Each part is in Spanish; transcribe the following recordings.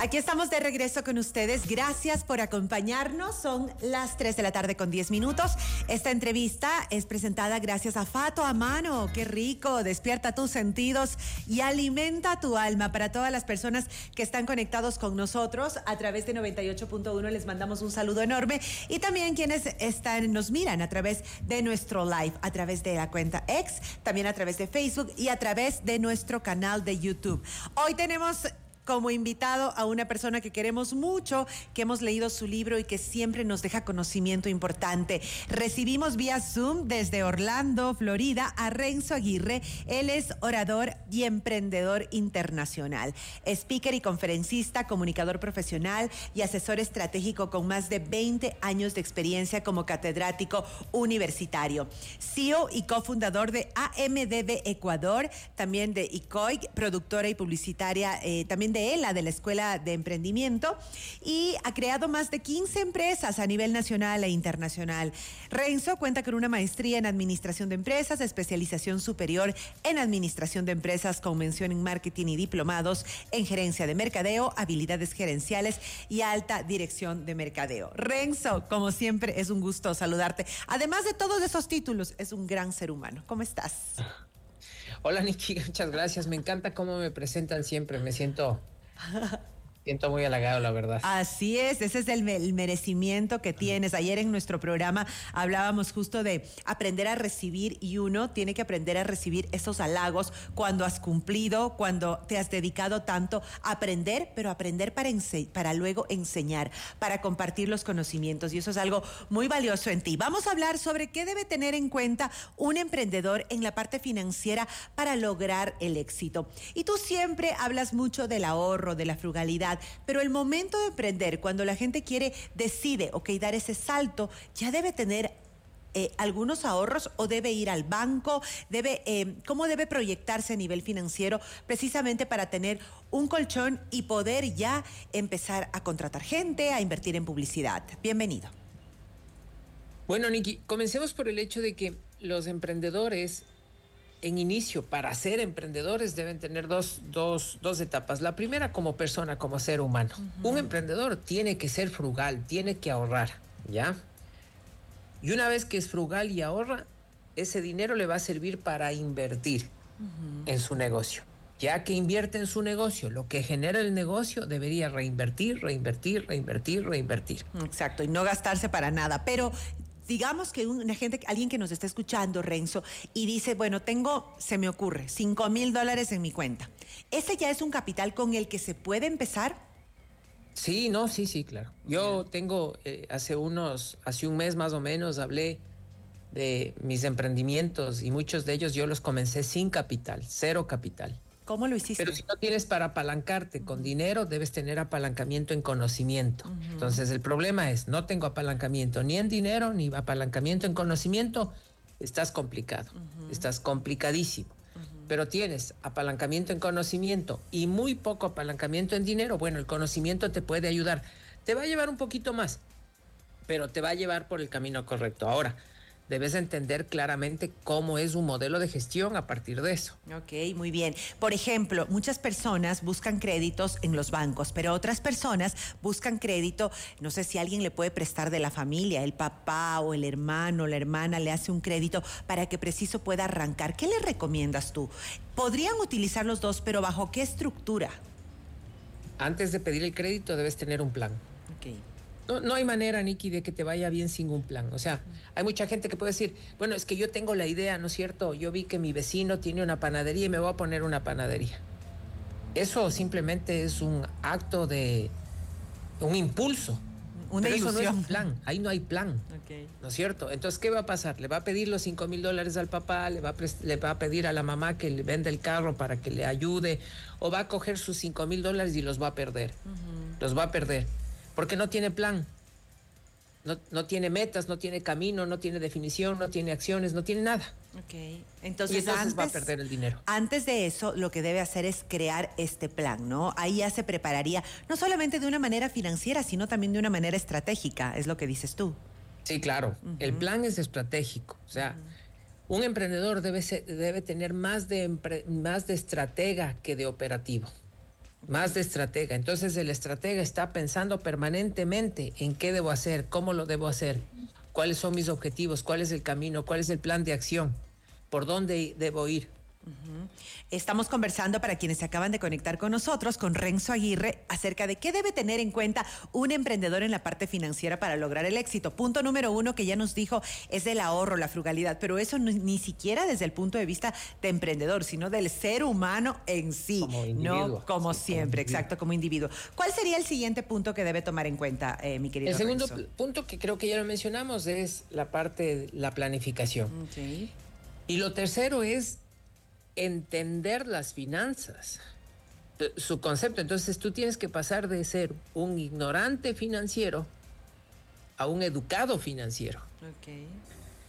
Aquí estamos de regreso con ustedes. Gracias por acompañarnos. Son las 3 de la tarde con 10 minutos. Esta entrevista es presentada gracias a Fato a mano. Qué rico. Despierta tus sentidos y alimenta tu alma. Para todas las personas que están conectados con nosotros a través de 98.1 les mandamos un saludo enorme. Y también quienes están, nos miran a través de nuestro live, a través de la cuenta X, también a través de Facebook y a través de nuestro canal de YouTube. Hoy tenemos como invitado a una persona que queremos mucho, que hemos leído su libro y que siempre nos deja conocimiento importante. Recibimos vía Zoom desde Orlando, Florida, a Renzo Aguirre. Él es orador y emprendedor internacional, speaker y conferencista, comunicador profesional y asesor estratégico con más de 20 años de experiencia como catedrático universitario. CEO y cofundador de AMDB Ecuador, también de ICOI, productora y publicitaria, eh, también de la de la Escuela de Emprendimiento, y ha creado más de 15 empresas a nivel nacional e internacional. Renzo cuenta con una maestría en Administración de Empresas, especialización superior en Administración de Empresas con mención en Marketing y diplomados en Gerencia de Mercadeo, habilidades gerenciales y alta dirección de mercadeo. Renzo, como siempre, es un gusto saludarte. Además de todos esos títulos, es un gran ser humano. ¿Cómo estás? Hola Niki, muchas gracias. Me encanta cómo me presentan siempre. Me siento siento muy halagado, la verdad. Así es, ese es el, merecimiento que tienes. Ayer en nuestro programa hablábamos justo de aprender a recibir y uno tiene que aprender a recibir esos halagos cuando has cumplido, cuando te has dedicado tanto a aprender, pero aprender para, para luego enseñar, para compartir los conocimientos y eso es algo muy valioso en ti. Vamos a hablar sobre qué debe tener en cuenta un emprendedor en la parte financiera para lograr el éxito. Y tú siempre hablas mucho del ahorro, de la frugalidad pero el momento de emprender, cuando la gente quiere, decide, ok, dar ese salto, ya debe tener eh, algunos ahorros o debe ir al banco? Debe, eh, ¿Cómo debe proyectarse a nivel financiero precisamente para tener un colchón y poder ya empezar a contratar gente, a invertir en publicidad? Bienvenido. Bueno, Niki, comencemos por el hecho de que los emprendedores en inicio, para ser emprendedores, deben tener dos, dos, dos etapas. La primera, como persona, como ser humano. Un emprendedor tiene que ser frugal, tiene que ahorrar, ¿ya? Y una vez que es frugal y ahorra, ese dinero le va a servir para invertir en su negocio. Ya que invierte en su negocio, lo que genera el negocio debería reinvertir, reinvertir, reinvertir, reinvertir. Exacto, y no gastarse para nada. Pero digamos que una gente, alguien que nos está escuchando, Renzo, y dice, bueno, tengo, se me ocurre, 5 mil dólares en mi cuenta. ¿Ese ya es un capital con el que se puede empezar? Sí, no, sí, sí, claro. Yo tengo, eh, hace unos, hace un mes más o menos, hablé de mis emprendimientos y muchos de ellos yo los comencé sin capital, cero capital. ¿Cómo lo hiciste? Pero si no tienes para apalancarte con dinero, debes tener apalancamiento en conocimiento. Entonces, el problema es, no tengo apalancamiento ni en dinero, ni apalancamiento en conocimiento, estás complicado, estás complicadísimo. Pero tienes apalancamiento en conocimiento y muy poco apalancamiento en dinero, bueno, el conocimiento te puede ayudar. Te va a llevar un poquito más, pero te va a llevar por el camino correcto. Ahora, debes entender claramente cómo es un modelo de gestión a partir de eso. Ok, muy bien. Por ejemplo, muchas personas buscan créditos en los bancos, pero otras personas buscan crédito, no sé si alguien le puede prestar de la familia, el papá o el hermano, la hermana le hace un crédito para que preciso pueda arrancar. ¿Qué le recomiendas tú? Podrían utilizar los dos, pero ¿bajo qué estructura? Antes de pedir el crédito debes tener un plan. No, hay manera, Nicky, de que te vaya bien sin un plan. O sea, hay mucha gente que puede decir, bueno, es que yo tengo la idea, ¿no es cierto? Yo vi que mi vecino tiene una panadería y me voy a poner una panadería. Eso simplemente es un acto de un impulso. Una Pero no es un plan, ahí no hay plan. ¿No es cierto? Entonces, ¿qué va a pasar? Le va a pedir los 5 mil dólares al papá, le va, a le va a pedir a la mamá que le venda el carro para que le ayude, o va a coger sus 5 mil dólares y los va a perder. Los va a perder porque no tiene plan. No, tiene metas, no tiene camino, no tiene definición, no tiene acciones, no tiene nada. Ok. Entonces, va a perder el dinero. Antes de eso, lo que debe hacer es crear este plan, ¿no? Ahí ya se prepararía, no solamente de una manera financiera, sino también de una manera estratégica, es lo que dices tú. Sí, claro. El plan es estratégico. O sea, un emprendedor debe, debe tener más de, más de estratega que de operativo. Más de estratega. Entonces el estratega está pensando permanentemente en qué debo hacer, cómo lo debo hacer, cuáles son mis objetivos, cuál es el camino, cuál es el plan de acción, por dónde debo ir. Estamos conversando para quienes se acaban de conectar con nosotros con Renzo Aguirre acerca de qué debe tener en cuenta un emprendedor en la parte financiera para lograr el éxito. Punto número uno que ya nos dijo es el ahorro, la frugalidad, pero eso ni siquiera desde el punto de vista de emprendedor, sino del ser humano en sí, no como siempre, exacto, como individuo. ¿Cuál sería el siguiente punto que debe tomar en cuenta, eh, mi querido? El segundo punto que creo que ya lo mencionamos es la parte de la planificación. Y lo tercero es entender las finanzas, eh, su concepto. Entonces tú tienes que pasar de ser un ignorante financiero a un educado financiero.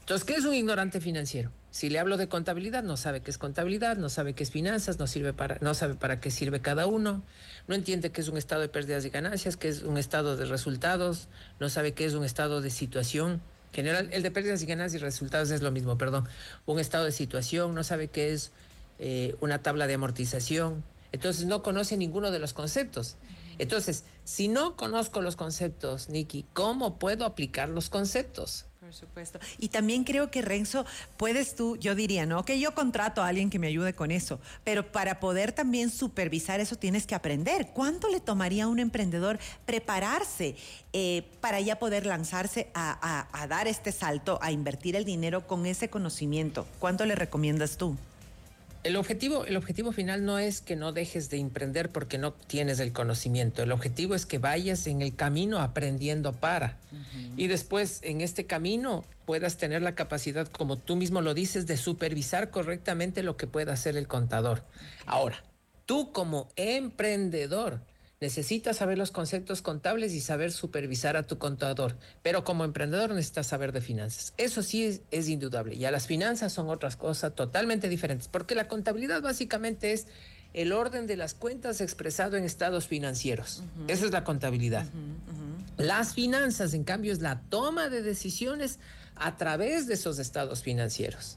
Entonces, ¿qué es un ignorante financiero? Si le hablo de contabilidad, no sabe qué es contabilidad, no sabe qué es finanzas, no, sirve para, no sabe para qué sirve cada uno, no entiende qué es un estado de pérdidas y ganancias, qué es un estado de resultados, no sabe qué es un estado de situación. General, el de pérdidas y ganancias y resultados es lo mismo, perdón. Un estado de situación, no sabe qué es eh, una tabla de amortización. Entonces no conoce ninguno de los conceptos. Entonces, si no conozco los conceptos, Nikki, ¿cómo puedo aplicar los conceptos? Por supuesto. Y también creo que Renzo, puedes tú, yo diría, ¿no? Que yo contrato a alguien que me ayude con eso, pero para poder también supervisar eso tienes que aprender. ¿Cuánto le tomaría a un emprendedor prepararse eh, para ya poder lanzarse a dar este salto, a invertir el dinero con ese conocimiento? ¿Cuánto le recomiendas tú? El objetivo, el objetivo final no es que no dejes de emprender porque no tienes el conocimiento. El objetivo es que vayas en el camino aprendiendo para. Y después en este camino puedas tener la capacidad, como tú mismo lo dices, de supervisar correctamente lo que pueda hacer el contador. Ahora, tú como emprendedor, Necesitas saber los conceptos contables y saber supervisar a tu contador, pero como emprendedor necesitas saber de finanzas. Eso sí es, indudable. Ya las finanzas son otras cosas totalmente diferentes, porque la contabilidad básicamente es el orden de las cuentas expresado en estados financieros. Esa es la contabilidad. Las finanzas, en cambio, es la toma de decisiones a través de esos estados financieros.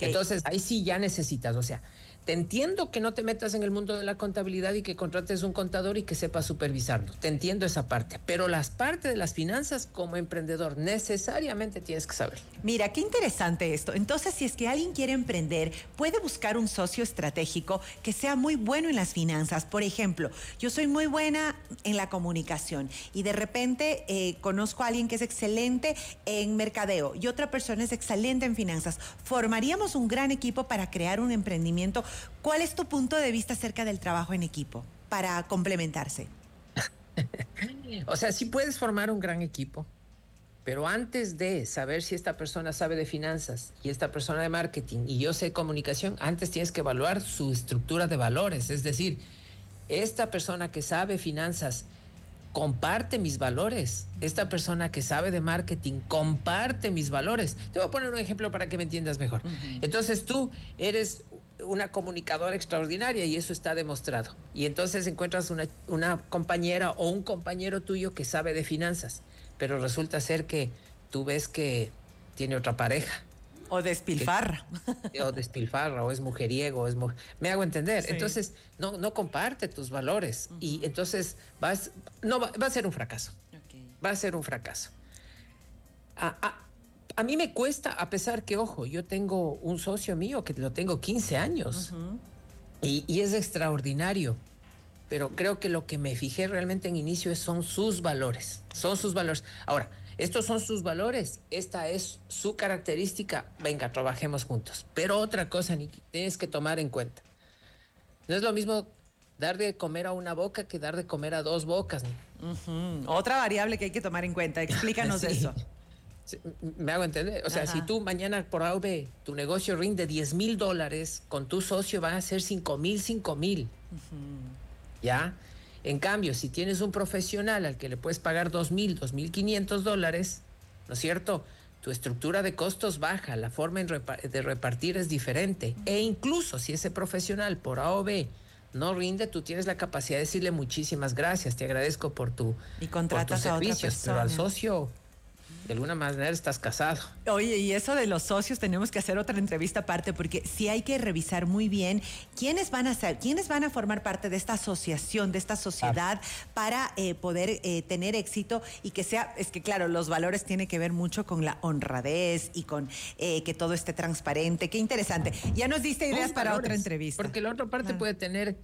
Entonces, ahí sí ya necesitas, o sea, te entiendo que no te metas en el mundo de la contabilidad y que contrates un contador y que sepa supervisarlo. Te entiendo esa parte. Pero las partes de las finanzas como emprendedor necesariamente tienes que saber. Mira, qué interesante esto. Entonces, si es que alguien quiere emprender, puede buscar un socio estratégico que sea muy bueno en las finanzas. Por ejemplo, yo soy muy buena en la comunicación y de repente eh, conozco a alguien que es excelente en mercadeo y otra persona es excelente en finanzas. Formaríamos un gran equipo para crear un emprendimiento ¿Cuál es tu punto de vista acerca del trabajo en equipo para complementarse? o sea, sí puedes formar un gran equipo, pero antes de saber si esta persona sabe de finanzas y esta persona de marketing y yo sé comunicación, antes tienes que evaluar su estructura de valores. Es decir, esta persona que sabe finanzas comparte mis valores. Esta persona que sabe de marketing comparte mis valores. Te voy a poner un ejemplo para que me entiendas mejor. Entonces tú eres una comunicadora extraordinaria y eso está demostrado. Y entonces encuentras una, una, compañera o un compañero tuyo que sabe de finanzas, pero resulta ser que tú ves que tiene otra pareja. O despilfarra. o despilfarra, o es mujeriego, o es me hago entender. Entonces, no, no comparte tus valores y entonces vas, no, va, a ser un fracaso. Va a ser un fracaso. Ah, ah, a mí me cuesta, a pesar que, ojo, yo tengo un socio mío que lo tengo 15 años y, es extraordinario, pero creo que lo que me fijé realmente en inicio son sus valores, son sus valores. Ahora, estos son sus valores, esta es su característica, venga, trabajemos juntos. Pero otra cosa, Niki, tienes que tomar en cuenta. No es lo mismo dar de comer a una boca que dar de comer a dos bocas. Otra variable que hay que tomar en cuenta, explícanos eso. Me hago entender. O sea, si tú mañana por AV tu negocio rinde 10 mil dólares, con tu socio van a ser 5 mil, 5 mil. ¿Ya? En cambio, si tienes un profesional al que le puedes pagar 2 mil, 2 mil 500 dólares, ¿no es cierto? Tu estructura de costos baja, la forma de repartir es diferente. E incluso si ese profesional por AOB no rinde, tú tienes la capacidad de decirle muchísimas gracias, te agradezco por tu y contratas por tus servicios, pero al socio de alguna manera estás casado. Oye, y eso de los socios tenemos que hacer otra entrevista aparte porque sí hay que revisar muy bien quiénes van a ser, quiénes van a formar parte de esta asociación, de esta sociedad para eh, poder eh, tener éxito y que sea, es que claro, los valores tienen que ver mucho con la honradez y con eh, que todo esté transparente. Qué interesante. Ya nos diste ideas para otra entrevista. Porque la otra parte puede tener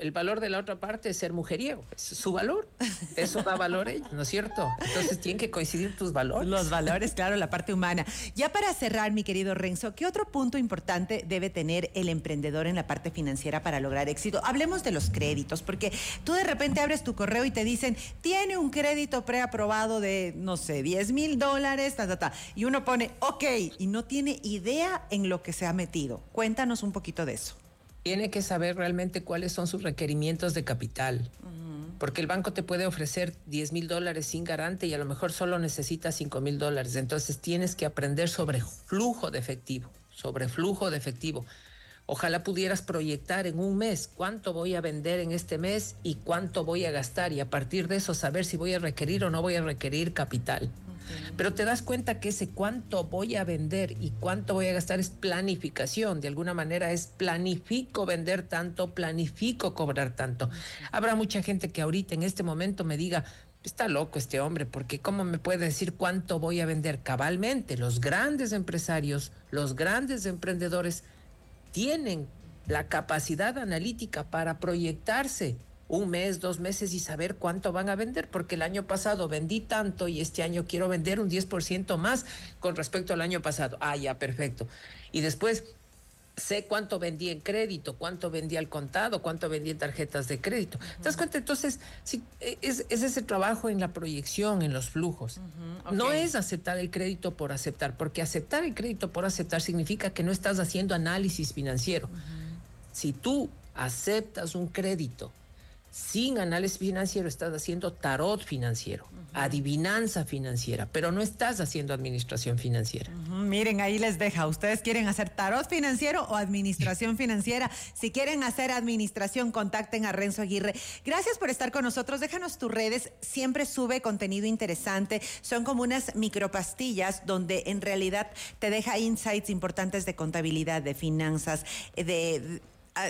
el valor de la otra parte es ser mujeriego, es su valor. Eso da valor a ella, ¿no es cierto? Entonces tienen que coincidir tus valores. Los valores, claro, la parte humana. Ya para cerrar, mi querido Renzo, ¿qué otro punto importante debe tener el emprendedor en la parte financiera para lograr éxito? Hablemos de los créditos, porque tú de repente abres tu correo y te dicen, tiene un crédito preaprobado de, no sé, 10 mil dólares, ta, ta, ta. Y uno pone, ok, y no tiene idea en lo que se ha metido. Cuéntanos un poquito de eso tiene que saber realmente cuáles son sus requerimientos de capital. Porque el banco te puede ofrecer 10 mil dólares sin garante y a lo mejor solo necesitas 5 mil dólares. Entonces tienes que aprender sobre flujo de efectivo, sobre flujo de efectivo. Ojalá pudieras proyectar en un mes cuánto voy a vender en este mes y cuánto voy a gastar y a partir de eso saber si voy a requerir o no voy a requerir capital. Pero te das cuenta que ese cuánto voy a vender y cuánto voy a gastar es planificación. De alguna manera es planifico vender tanto, planifico cobrar tanto. Habrá mucha gente que ahorita en este momento me diga, está loco este hombre, porque ¿cómo me puede decir cuánto voy a vender? Cabalmente, los grandes empresarios, los grandes emprendedores tienen la capacidad analítica para proyectarse un mes, dos meses y saber cuánto van a vender, porque el año pasado vendí tanto y este año quiero vender un 10% más con respecto al año pasado. Ah, ya, perfecto. Y después sé cuánto vendí en crédito, cuánto vendí al contado, cuánto vendí en tarjetas de crédito. ¿Te das cuenta? Entonces, sí, e, es, ese trabajo en la proyección, en los flujos. No es aceptar el crédito por aceptar, porque aceptar el crédito por aceptar significa que no estás haciendo análisis financiero. Si tú aceptas un crédito sin análisis financiero estás haciendo tarot financiero, adivinanza financiera, pero no estás haciendo administración financiera. Miren, ahí les deja. ¿Ustedes quieren hacer tarot financiero o administración financiera? Si quieren hacer administración, contacten a Renzo Aguirre. Gracias por estar con nosotros. Déjanos tus redes. Siempre sube contenido interesante. Son como unas micropastillas donde en realidad te deja insights importantes de contabilidad, de finanzas, de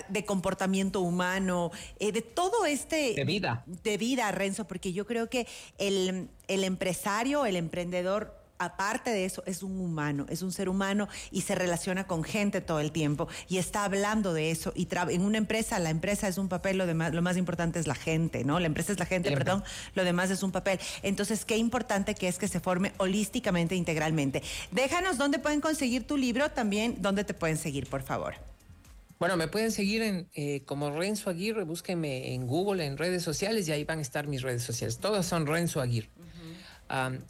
de comportamiento humano, eh, de todo este... De vida. De vida, Renzo, porque yo creo que el, el empresario, el emprendedor, aparte de eso, es un humano, es un ser humano y se relaciona con gente todo el tiempo y está hablando de eso. Y en una empresa, la empresa es un papel, lo, demás, lo más importante es la gente, ¿no? La empresa es la gente, perdón, lo demás es un papel. Entonces, qué importante que es que se forme holísticamente, integralmente. Déjanos dónde pueden conseguir tu libro, también dónde te pueden seguir, por favor. Bueno, me pueden seguir en, eh, como Renzo Aguirre, búsquenme en Google, en redes sociales y ahí van a estar mis redes sociales. Todas son Renzo Aguirre.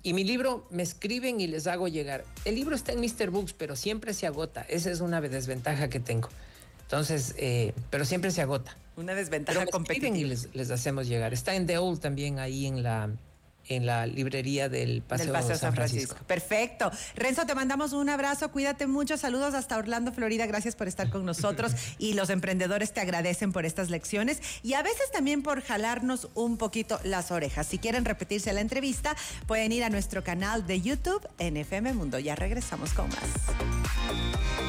y mi libro me escriben y les hago llegar. El libro está en Mr. Books, pero siempre se agota. Esa es una desventaja que tengo. Entonces, eh, pero siempre se agota. Una desventaja competitiva. y les, les hacemos llegar. Está en The Old también ahí en la en la librería del Paseo, San, Francisco. Perfecto. Renzo, te mandamos un abrazo, cuídate mucho, saludos hasta Orlando, Florida, gracias por estar con nosotros y los emprendedores te agradecen por estas lecciones y a veces también por jalarnos un poquito las orejas. Si quieren repetirse la entrevista, pueden ir a nuestro canal de YouTube en FM Mundo. Ya regresamos con más.